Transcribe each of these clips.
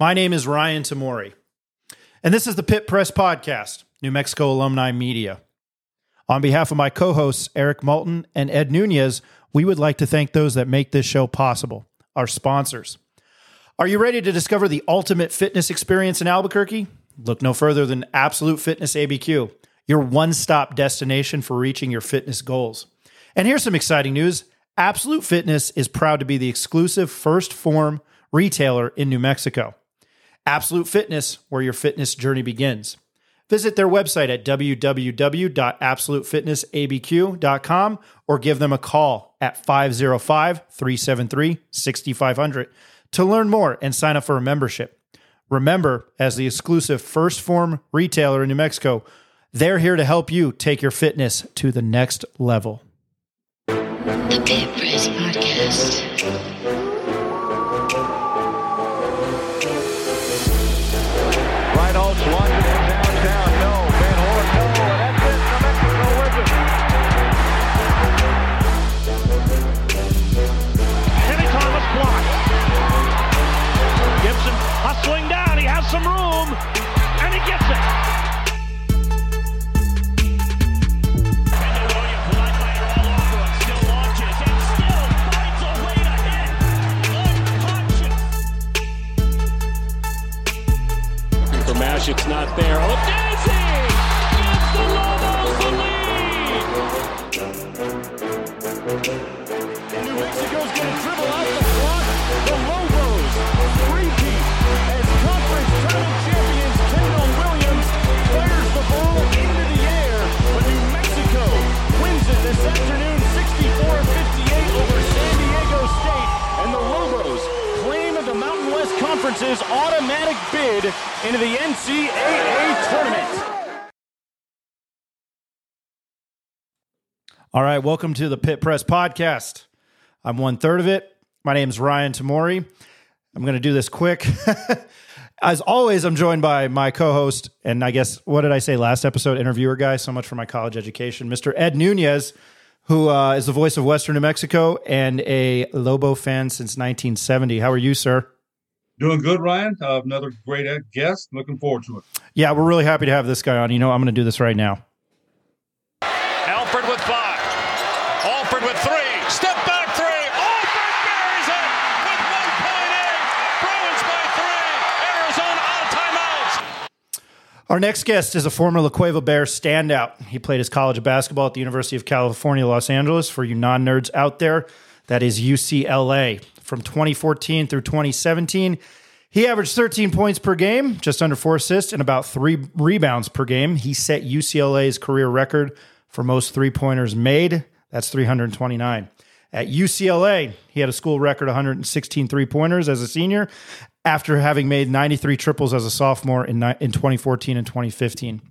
My name is Ryan Tomari, and this is the Pit Press Podcast, New Mexico Alumni Media. On behalf of my co hosts, Eric Moulton and Ed Nunez, we would like to thank those that make this show possible, our sponsors. Are you ready to discover the ultimate fitness experience in Albuquerque? Look no further than Absolute Fitness ABQ, your one stop destination for reaching your fitness goals. And here's some exciting news Absolute Fitness is proud to be the exclusive 1st Phorm retailer in New Mexico. Absolute Fitness, where your fitness journey begins. Visit their website at www.absolutefitnessabq.com or give them a call at 505 373 6500 to learn more and sign up for a membership. Remember, as the exclusive 1st Phorm retailer in New Mexico, they're here to help you take your fitness to the next level. The Podcast. For not there. Oh, Daisy gives the Lobos the lead. New Mexico's going to dribble out the front. The Lobos repeat as conference tournament champions. Kendall Williams fires the ball into the air, but New Mexico wins it this afternoon Conference's automatic bid into the NCAA tournament. All right, welcome to the Pit Press Podcast. I'm one third of it. My name is Ryan Tomari. I'm going to do this quick. As always, I'm joined by my co host, and I guess, what did I say last episode? Interviewer guy, so much for my college education, Mr. Ed Nunez, who uh, is the voice of Western New Mexico and a Lobo fan since 1970. How are you, sir? Doing good, Ryan. Uh, another great guest. Looking forward to it. Yeah, we're really happy to have this guy on. You know, I'm going to do this right now. Alford with five. Alford with three. Step back three. Alford buries it with 1.8. Bruins by three. Arizona out of timeouts. Our next guest is a former La Cueva Bear standout. He played his college basketball at the University of California, Los Angeles. For you non nerds out there, that is UCLA. From 2014 through 2017, he averaged 13 points per game, just under four assists, and about three rebounds per game. He set UCLA's career record for most three pointers made. That's 329. At UCLA, he had a school record 116 three pointers as a senior after having made 93 triples as a sophomore in, in 2014 and 2015.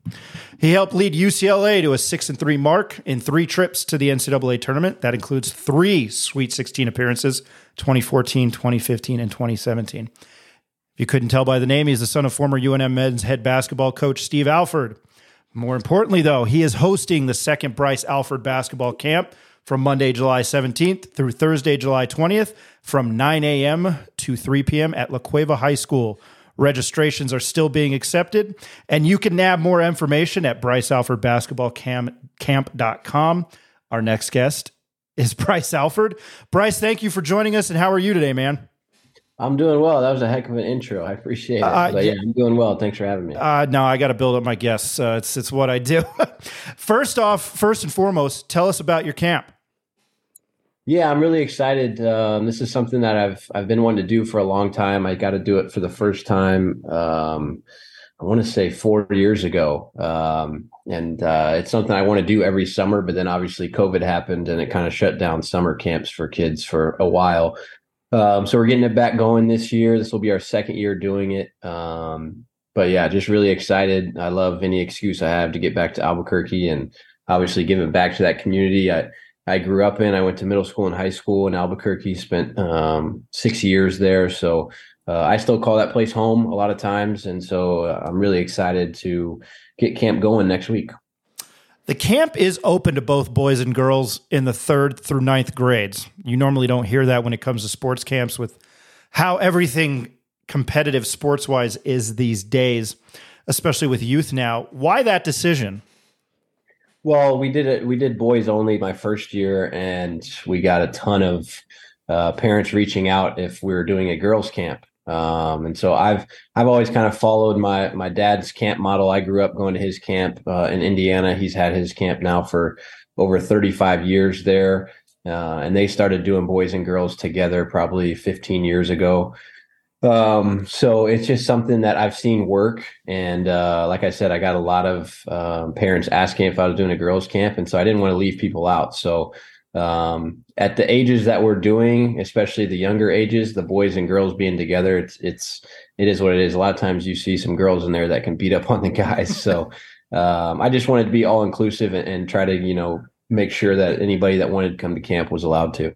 He helped lead UCLA to a 6 and 3 mark in three trips to the NCAA tournament. That includes three Sweet 16 appearances 2014, 2015, and 2017. If you couldn't tell by the name, he's the son of former UNM men's head basketball coach Steve Alford. More importantly, though, he is hosting the second Bryce Alford basketball camp from Monday, July 17th through Thursday, July 20th from 9 a.m. to 3 p.m. at La Cueva High School. Registrations are still being accepted, and you can nab more information at brycealfordbasketballcamp.com. Our next guest is Bryce Alford. Bryce, thank you for joining us, and how are you today, man? I'm doing well. That was a heck of an intro. I appreciate it. Uh, but yeah. yeah, I'm doing well. Thanks for having me. Uh, no, I got to build up my guests. Uh, it's it's what I do. first off, first and foremost, tell us about your camp. yeah, I'm really excited. Um, this is something that I've I've been wanting to do for a long time. I got to do it for the first time. Um, I want to say four years ago, um, and uh, it's something I want to do every summer. But then obviously COVID happened, and it kind of shut down summer camps for kids for a while. Um, so we're getting it back going this year. This will be our second year doing it. Um, but yeah, just really excited. I love any excuse I have to get back to Albuquerque and obviously give it back to that community. I I grew up in. I went to middle school and high school in Albuquerque. Spent um, six years there, so uh, I still call that place home a lot of times. And so uh, I'm really excited to get camp going next week. The camp is open to both boys and girls in the third through ninth grades. You normally don't hear that when it comes to sports camps with how everything competitive sports wise is these days, especially with youth now. Why that decision? Well, we did it. We did boys only my first year, and we got a ton of uh, parents reaching out if we were doing a girls' camp. Um, and so I've I've always kind of followed my my dad's camp model. I grew up going to his camp uh, in Indiana. He's had his camp now for over 35 years there, uh, and they started doing boys and girls together probably 15 years ago. Um, so it's just something that I've seen work. And uh, like I said, I got a lot of um, parents asking if I was doing a girls' camp, and so I didn't want to leave people out. So um, at the ages that we're doing, especially the younger ages, the boys and girls being together, it's it's it is what it is. A lot of times you see some girls in there that can beat up on the guys. So um, I just wanted to be all inclusive and, and try to you know make sure that anybody that wanted to come to camp was allowed to.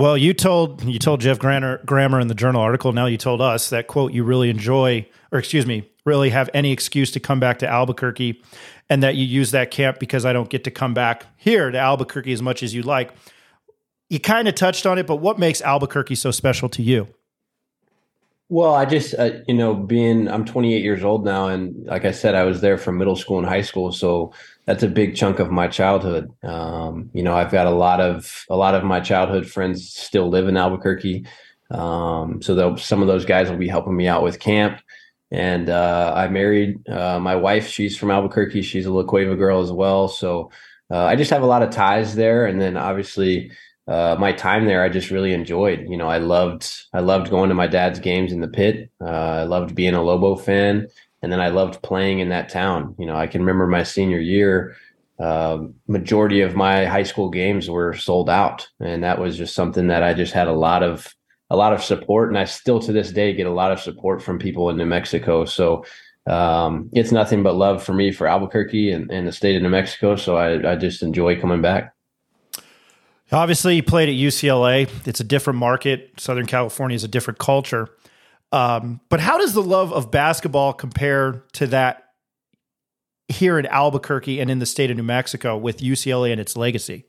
Well, you told you told Geoff Grammer, Grammer in the journal article. Now you told us that quote you really enjoy, or excuse me, really have any excuse to come back to Albuquerque, and that you use that camp because I don't get to come back here to Albuquerque as much as you like. You kind of touched on it, but what makes Albuquerque so special to you? Well, I just, uh, you know, being, I'm 28 years old now. And like I said, I was there from middle school and high school. So that's a big chunk of my childhood. Um, you know, I've got a lot of, a lot of my childhood friends still live in Albuquerque. Um, so some of those guys will be helping me out with camp. And uh, I married uh, my wife. She's from Albuquerque. She's a La Cueva girl as well. So uh, I just have a lot of ties there. And then obviously, uh, my time there, I just really enjoyed. You know, I loved I loved going to my dad's games in the pit. Uh, I loved being a Lobo fan, and then I loved playing in that town. You know, I can remember my senior year. Uh, majority of my high school games were sold out, and that was just something that I just had a lot of a lot of support, and I still to this day get a lot of support from people in New Mexico. So um, it's nothing but love for me for Albuquerque and, and the state of New Mexico. So I, I just enjoy coming back. Obviously, he played at UCLA. It's a different market. Southern California is a different culture. Um, but how does the love of basketball compare to that here in Albuquerque and in the state of New Mexico with UCLA and its legacy?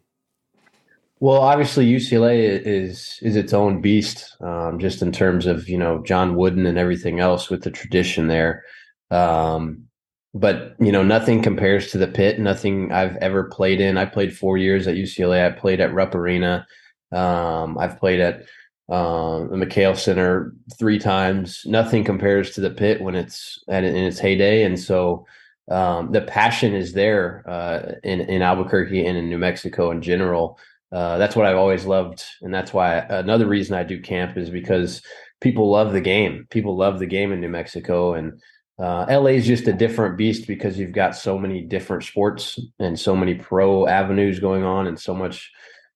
Well, obviously UCLA is is its own beast, um, just in terms of you know John Wooden and everything else with the tradition there. Um, but you know nothing compares to the pit nothing i've ever played in i played four years at ucla i played at rupp arena um, i've played at uh, the mckale center three times. Nothing compares to the pit when it's at in its heyday. And so um, the passion is there uh, in, in albuquerque and in new mexico in general. Uh, that's what i've always loved. And that's why another reason i do camp is because people love the game. People love the game in new mexico. And uh, LA is just a different beast because you've got so many different sports and so many pro avenues going on, and so much.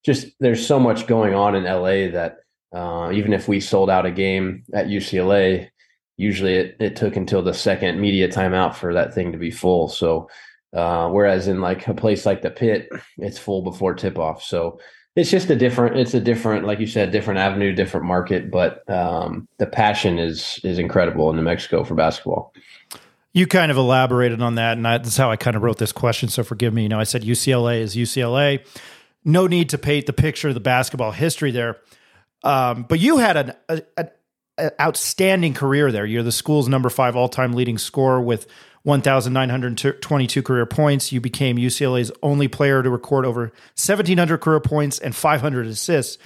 Just there's so much going on in LA that uh, even if we sold out a game at UCLA, usually it, it took until the second media timeout for that thing to be full. So, uh, whereas in like a place like the pit, it's full before tip off. So it's just a different, it's a different, like you said, different avenue, different market, but um, the passion is is incredible in New Mexico for basketball. You kind of elaborated on that, and that's how I kind of wrote this question. So forgive me. You know, I said UCLA is UCLA. No need to paint the picture of the basketball history there, um, but you had an, a, a, a outstanding career there. You're the school's number five all time leading scorer with 1,922 career points. You became UCLA's only player to record over 1,700 career points and 500 assists.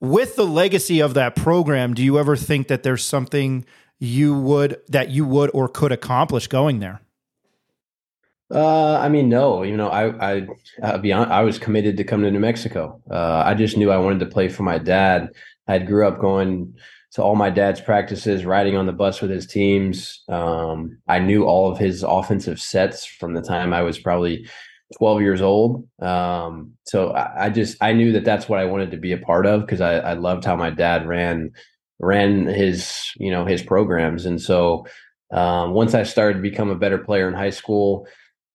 With the legacy of that program, do you ever think that there's something you would that you would or could accomplish going there? Uh, I mean, no. You know, I I I'll be honest, I was committed to come to New Mexico. Uh, I just knew I wanted to play for my dad. I grew up going to all my dad's practices, riding on the bus with his teams. Um, I knew all of his offensive sets from the time I was probably 12 years old. Um, so I, I, just I knew that that's what I wanted to be a part of because I, I loved how my dad ran ran his you know his programs and so um, once i started to become a better player in high school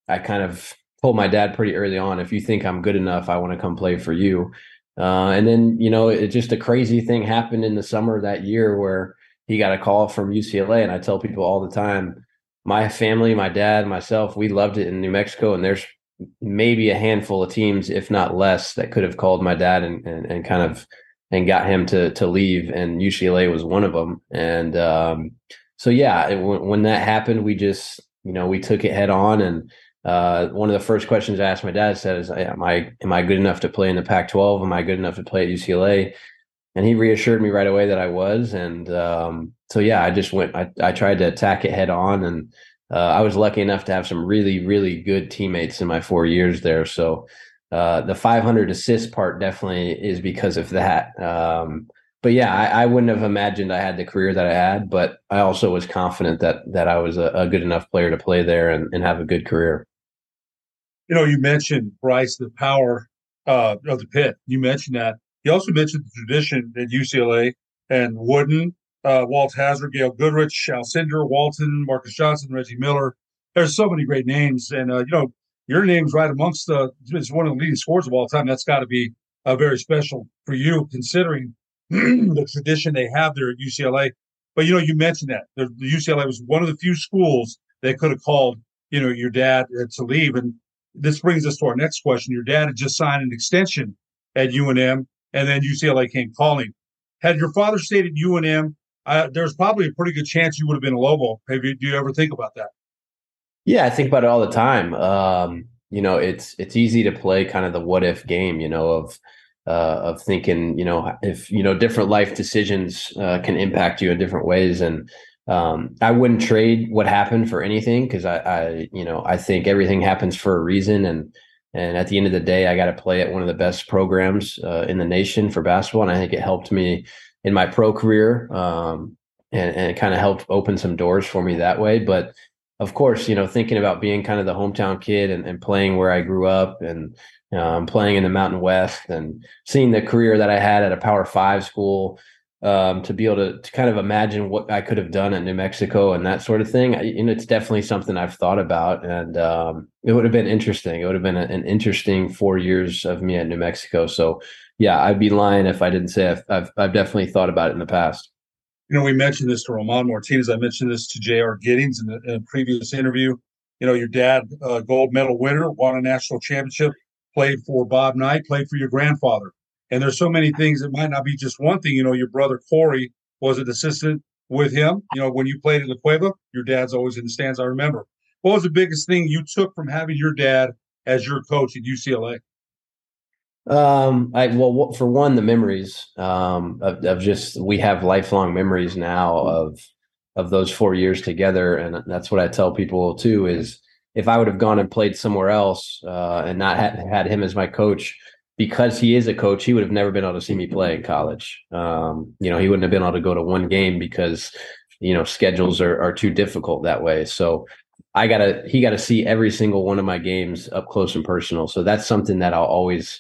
i kind of told my dad pretty early on if you think i'm good enough i want to come play for you uh, and then you know it just a crazy thing happened in the summer that year where he got a call from ucla and i tell people all the time my family my dad myself we loved it in new mexico and there's maybe a handful of teams if not less that could have called my dad and, and, and kind of and got him to to leave, and UCLA was one of them. And um, so yeah, it, when, when that happened, we just you know we took it head on and uh, one of the first questions I asked my dad says, "Am I am I good enough to play in the Pac-12? Am I good enough to play at UCLA?" And he reassured me right away that I was. And um, so yeah, I just went. I, I tried to attack it head on, and uh, I was lucky enough to have some really really good teammates in my four years there. So uh, the 500 assist part definitely is because of that. Um, but yeah, I, I, wouldn't have imagined I had the career that I had, but I also was confident that that I was a, a good enough player to play there and, and have a good career you know, you mentioned Bryce, the power uh, of the pit. You mentioned that. You also mentioned the tradition at UCLA and Wooden, uh, Walt Hazzard, Gail Goodrich, Alcindor, Walton, Marques Johnson, Reggie Miller. There's so many great names, and uh, you know your name's right amongst the. It's one of the leading scores of all time. That's got to be uh, very special for you, considering the tradition they have there at UCLA. But you know, you mentioned that the, UCLA was one of the few schools that could have called you know your dad uh, to leave, and this brings us to our next question. Your dad had just signed an extension at UNM, and then UCLA came calling. Had your father stayed at UNM, uh, there's probably a pretty good chance you would have been a Lobo. Have you, do you ever think about that? Yeah, I think about it all the time. Um, you know, it's it's easy to play kind of the what if game. You know, of uh, of thinking, you know, if you know different life decisions uh, can impact you in different ways, and um, I wouldn't trade what happened for anything because I, I, you know, I think everything happens for a reason, and and at the end of the day, I got to play at one of the best programs uh, in the nation for basketball, and I think it helped me in my pro career, um, and, and kind of helped open some doors for me that way. But of course, you know, thinking about being kind of the hometown kid and, and playing where I grew up and um, playing in the Mountain West and seeing the career that I had at a Power Five school um, to be able to, to kind of imagine what I could have done at New Mexico and that sort of thing. I, and it's definitely something I've thought about, and um, it would have been interesting. It would have been a, an interesting four years of me at New Mexico. So, yeah, I'd be lying if I didn't say I've, I've, I've definitely thought about it in the past. You know, we mentioned this to Roman Martinez. I mentioned this to J.R. Giddens in, the, in a previous interview. You know, your dad, uh, gold medal winner, won a national championship, played for Bob Knight, played for your grandfather. And there's so many things that might not be just one thing. You know, your brother Kory was an assistant with him. You know, when you played in La Cueva, your dad's always in the stands. I remember. What was the biggest thing you took from having your dad as your coach at UCLA? Um, I well, for one, the memories um, of, of just we have lifelong memories now of of those four years together, and that's what I tell people too. Is if I would have gone and played somewhere else uh, and not had, had him as my coach, because he is a coach, he would have never been able to see me play in college. Um, you know, he wouldn't have been able to go to one game because, you know, schedules are, are too difficult that way. So I gotta, he got to see every single one of my games up close and personal. So that's something that I'll always,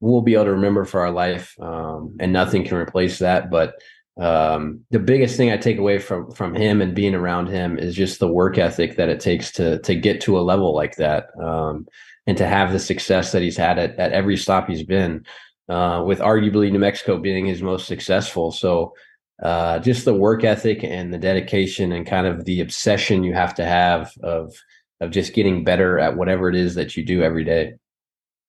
we'll be able to remember for our life. Um, and nothing can replace that. But um, the biggest thing I take away from from him and being around him is just the work ethic that it takes to to get to a level like that. Um, and to have the success that he's had at, at every stop he's been, uh, with arguably New Mexico being his most successful. So uh, just the work ethic and the dedication and kind of the obsession you have to have of of just getting better at whatever it is that you do every day.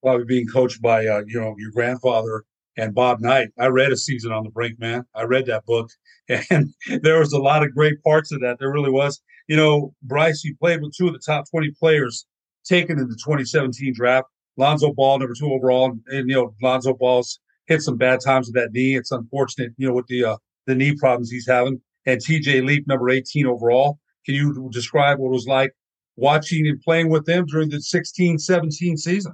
Probably being coached by uh, you know your grandfather and Bob Knight. I read a season on the brink, man. I read that book, and there was a lot of great parts of that. There really was. You know, Bryce, you played with two of the top twenty players taken in the 2017 draft. Lonzo Ball, number two overall, and, and you know Lonzo Ball's hit some bad times with that knee. It's unfortunate, you know, with the uh, the knee problems he's having. And TJ Leaf, number 18 overall. Can you describe what it was like watching and playing with them during the 16 17 season?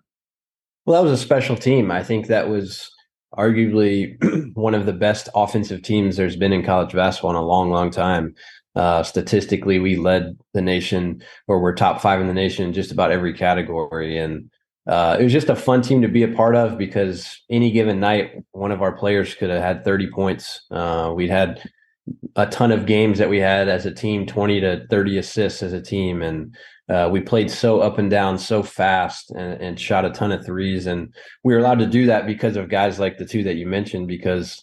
Well, that was a special team. I think that was arguably one of the best offensive teams there's been in college basketball in a long, long time. Uh, statistically, we led the nation, or we're top five in the nation in just about every category. And uh, it was just a fun team to be a part of because any given night, one of our players could have had 30 points. Uh, we'd had a ton of games that we had as a team, 20 to 30 assists as a team. And uh, we played so up and down so fast and, and, shot a ton of threes. And we were allowed to do that because of guys like the two that you mentioned, because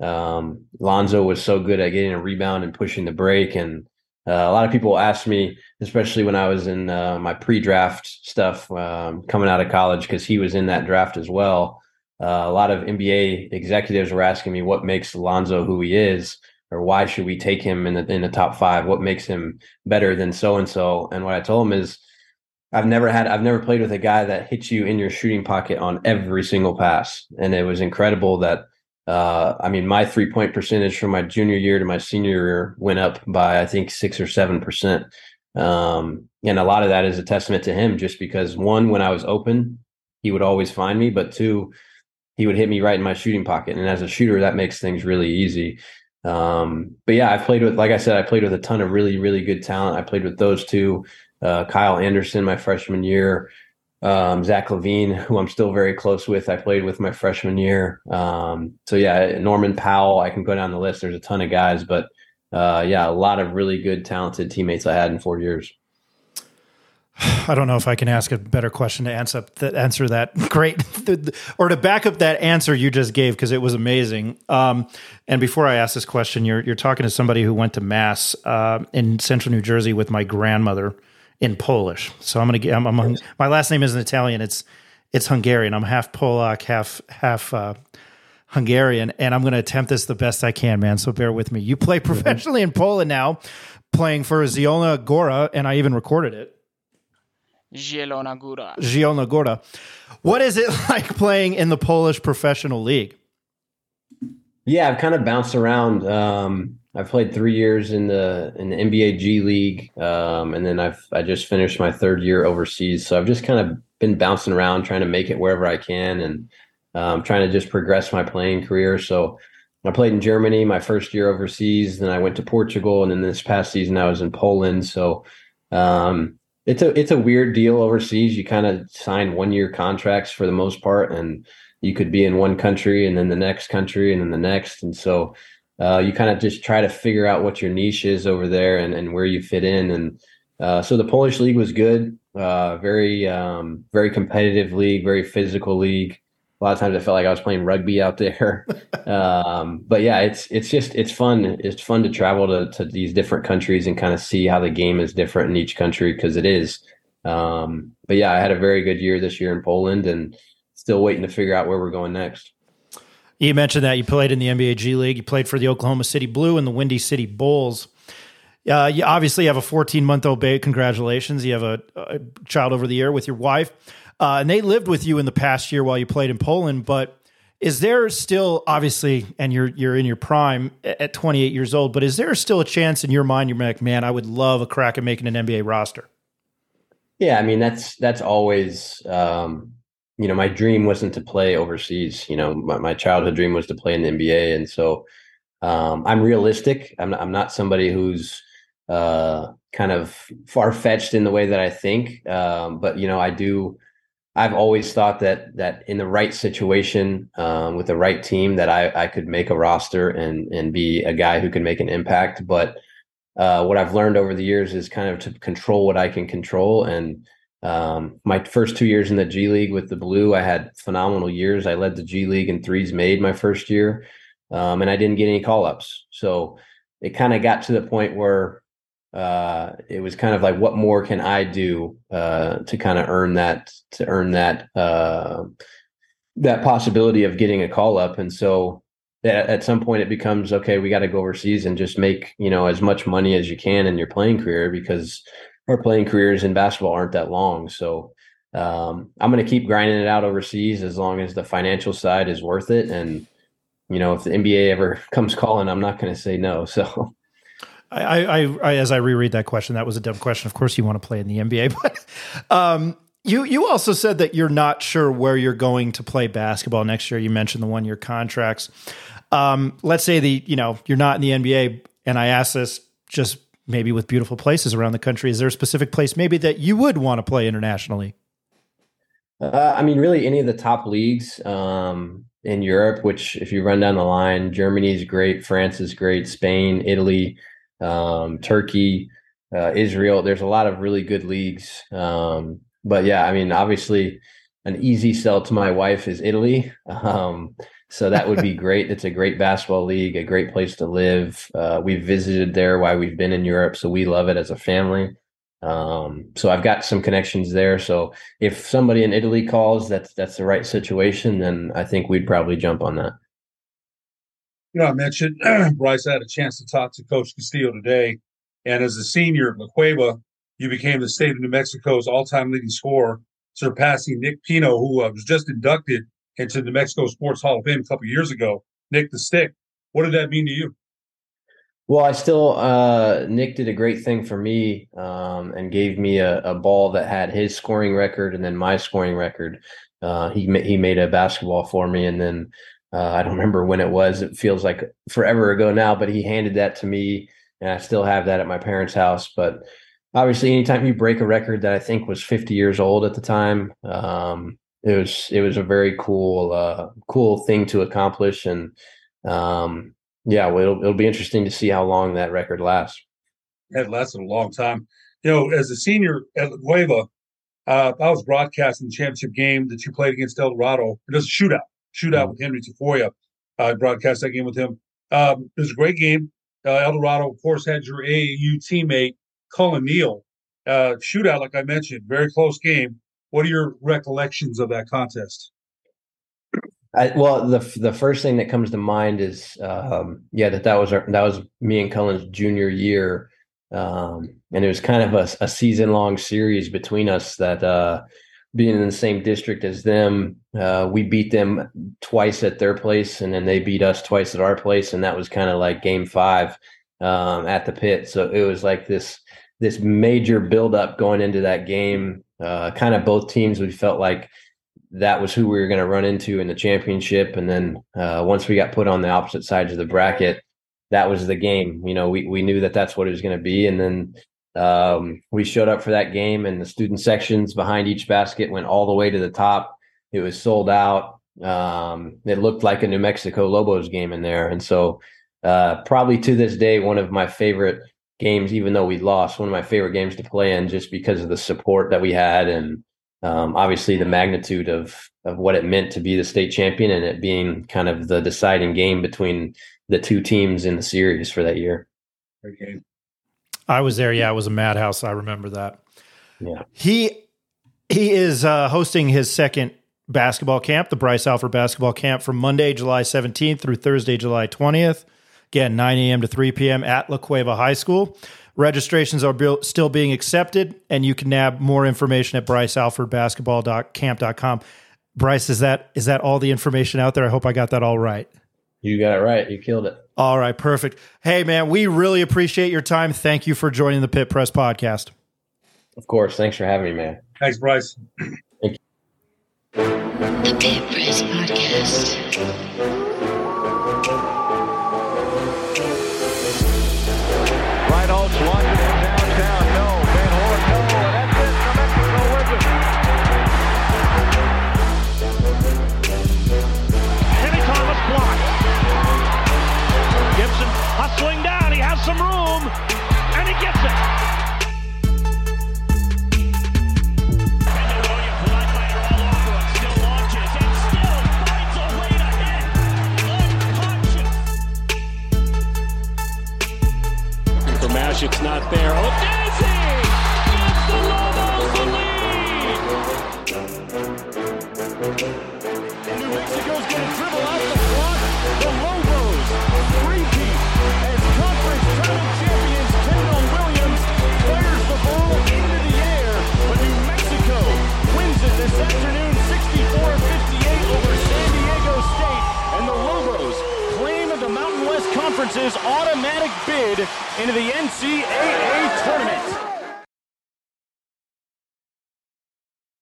um, Lonzo was so good at getting a rebound and pushing the break. And uh, a lot of people asked me, especially when I was in uh, my pre draft stuff um, coming out of college, because he was in that draft as well. uh, a lot of NBA executives were asking me what makes Lonzo who he is, or why should we take him in the in the top five? What makes him better than so and so? And what I told him is, I've never had I've never played with a guy that hits you in your shooting pocket on every single pass, and it was incredible that. Uh, I mean, my three point percentage from my junior year to my senior year went up by I think six or seven percent. Um, and a lot of that is a testament to him, just because one, when I was open, he would always find me, but two, he would hit me right in my shooting pocket. And as a shooter, that makes things really easy. Um, but yeah, I played with, like I said, I played with a ton of really, really good talent. I played with those two, uh, Kyle Anderson, my freshman year, um, Zach LaVine, who I'm still very close with. I played with my freshman year. Um, so yeah, Norman Powell, I can go down the list. There's a ton of guys, but uh, yeah, a lot of really good, talented teammates I had in four years. I don't know if I can ask a better question to answer that. Answer that great, or to back up that answer you just gave because it was amazing. Um, and before I ask this question, you're you're talking to somebody who went to mass uh, in central New Jersey with my grandmother in Polish. So I'm gonna get. I'm, I'm, my last name isn't Italian. It's it's Hungarian. I'm half Polak, half half uh, Hungarian, and I'm going to attempt this the best I can, man. So bear with me. You play mm-hmm. professionally in Poland now, playing for Zielona Góra, and I even recorded it. Zielona Góra. Zielona Góra. What is it like playing in the Polish professional league? Yeah, I've kind of bounced around. Um, I've played three years in the in the NBA G League, um, and then I've I just finished my third year overseas. So I've just kind of been bouncing around, trying to make it wherever I can, and um, trying to just progress my playing career. So I played in Germany my first year overseas. Then I went to Portugal, and then this past season I was in Poland. So um, it's a it's a weird deal overseas. You kind of sign one year contracts for the most part, and you could be in one country and then the next country and then the next, and so uh, you kind of just try to figure out what your niche is over there and, and where you fit in. And uh, so the Polish league was good, uh, very um, very competitive league, very physical league. A lot of times I felt like I was playing rugby out there. um, but yeah, it's it's just it's fun. It's fun to travel to to these different countries and kind of see how the game is different in each country because it is. Um, but yeah, I had a very good year this year in Poland and still waiting to figure out where we're going next. You mentioned that you played in the NBA G League. You played for the Oklahoma City Blue and the Windy City Bulls. Uh, you obviously have a 14 month old baby. Congratulations. You have a, a, child over the year with your wife. Uh, and they lived with you in the past year while you played in Poland. But is there still, obviously, and you're you're in your prime at 28 years old, but is there still a chance in your mind you're like, man, I would love a crack at making an NBA roster? Yeah, I mean that's that's always um, you know my dream wasn't to play overseas. You know, my, my childhood dream was to play in the NBA, and so um, I'm realistic. I'm not, I'm not somebody who's uh, kind of far fetched in the way that I think, um, but you know I do I've always thought that that in the right situation um, with the right team that I, I could make a roster and and be a guy who can make an impact. But uh, what I've learned over the years is kind of to control what I can control. And um, my first two years in the G League with the Blue, I had phenomenal years. I led the G League in threes made my first year, um, and I didn't get any call ups. So it kind of got to the point where uh, it was kind of like, what more can I do uh, to kind of earn that to earn that uh, that possibility of getting a call up? And so at, at some point, it becomes okay. We got to go overseas and just make you know as much money as you can in your playing career because our playing careers in basketball aren't that long. So um, I'm going to keep grinding it out overseas as long as the financial side is worth it. And you know, if the NBA ever comes calling, I'm not going to say no. So. I, I, I, as I reread that question, that was a dumb question. Of course, you want to play in the NBA, but um, you you also said that you're not sure where you're going to play basketball next year. You mentioned the one year contracts. Um, let's say the you know you're not in the NBA, and I ask this just maybe with beautiful places around the country. Is there a specific place maybe that you would want to play internationally? Uh, I mean, really, any of the top leagues um, in Europe. Which, if you run down the line, Germany is great, France is great, Spain, Italy um, Turkey, uh, Israel. There's a lot of really good leagues. Um, but yeah, I mean, obviously, an easy sell to my wife is Italy. Um, so that would be great. It's a great basketball league, a great place to live. Uh, we've visited there while we've been in Europe, so we love it as a family. Um, so I've got some connections there. So if somebody in Italy calls, that's that's the right situation, then I think we'd probably jump on that. You know, I mentioned Bryce I had a chance to talk to Coach Castillo today, and as a senior at La Cueva, you became the state of New Mexico's all-time leading scorer, surpassing Nick Pino, who uh, was just inducted into the Mexico Sports Hall of Fame a couple years ago. Nick the Stick. What did that mean to you? Well, I still uh, Nick did a great thing for me um, and gave me a, a, ball that had his scoring record and then my scoring record. Uh, he he made a basketball for me, and then uh, I don't remember when it was. It feels like forever ago now, but he handed that to me, and I still have that at my parents' house. But obviously, anytime you break a record that I think was 50 years old at the time, um, it was it was a very cool uh, cool thing to accomplish, and um, yeah, well, it'll, it'll be interesting to see how long that record lasts. It lasted a long time. You know, as a senior at La Cueva, uh, I was broadcasting the championship game that you played against El Dorado. It was a shootout, shootout mm-hmm. with Henry Tafoya. I broadcast that game with him. Um, it was a great game. Uh, El Dorado, of course, had your AAU teammate, Cullen Neal. Uh, shootout, like I mentioned, very close game. What are your recollections of that contest? I, well, the the first thing that comes to mind is, um, yeah, that that was our, that was me and Cullen's junior year, um, and it was kind of a, a season long series between us. That uh, being in the same district as them, uh, we beat them twice at their place, and then they beat us twice at our place, and that was kind of like game five um, at the pit. So it was like this this major buildup going into that game. Uh, kind of both teams we felt like that was who we were going to run into in the championship. And then uh, once we got put on the opposite sides of the bracket, that was the game. You know, we we knew that that's what it was going to be. And then um, we showed up for that game, and the student sections behind each basket went all the way to the top. It was sold out. Um, it looked like a New Mexico Lobos game in there, and so uh, probably to this day, one of my favorite games, even though we lost, one of my favorite games to play in, just because of the support that we had and um, obviously the magnitude of of what it meant to be the state champion and it being kind of the deciding game between the two teams in the series for that year. Okay. I was there. Yeah, it was a madhouse. I remember that. Yeah. He he is uh, hosting his second basketball camp, the Bryce Alford basketball camp, from Monday, July 17th through Thursday, July 20th. Again, 9 a.m. to 3 p.m. at La Cueva High School. Registrations are still being accepted, and you can nab more information at brycealfordbasketball.camp.com. Bryce, is that is that all the information out there? I hope I got that all right. You got it right. You killed it. All right, perfect. Hey, man, we really appreciate your time. Thank you for joining the Pit Press podcast. Of course. Thanks for having me, man. Thanks, Bryce. Thank you. The Pit Press podcast. Some room, and he gets it. It's not there. Oh,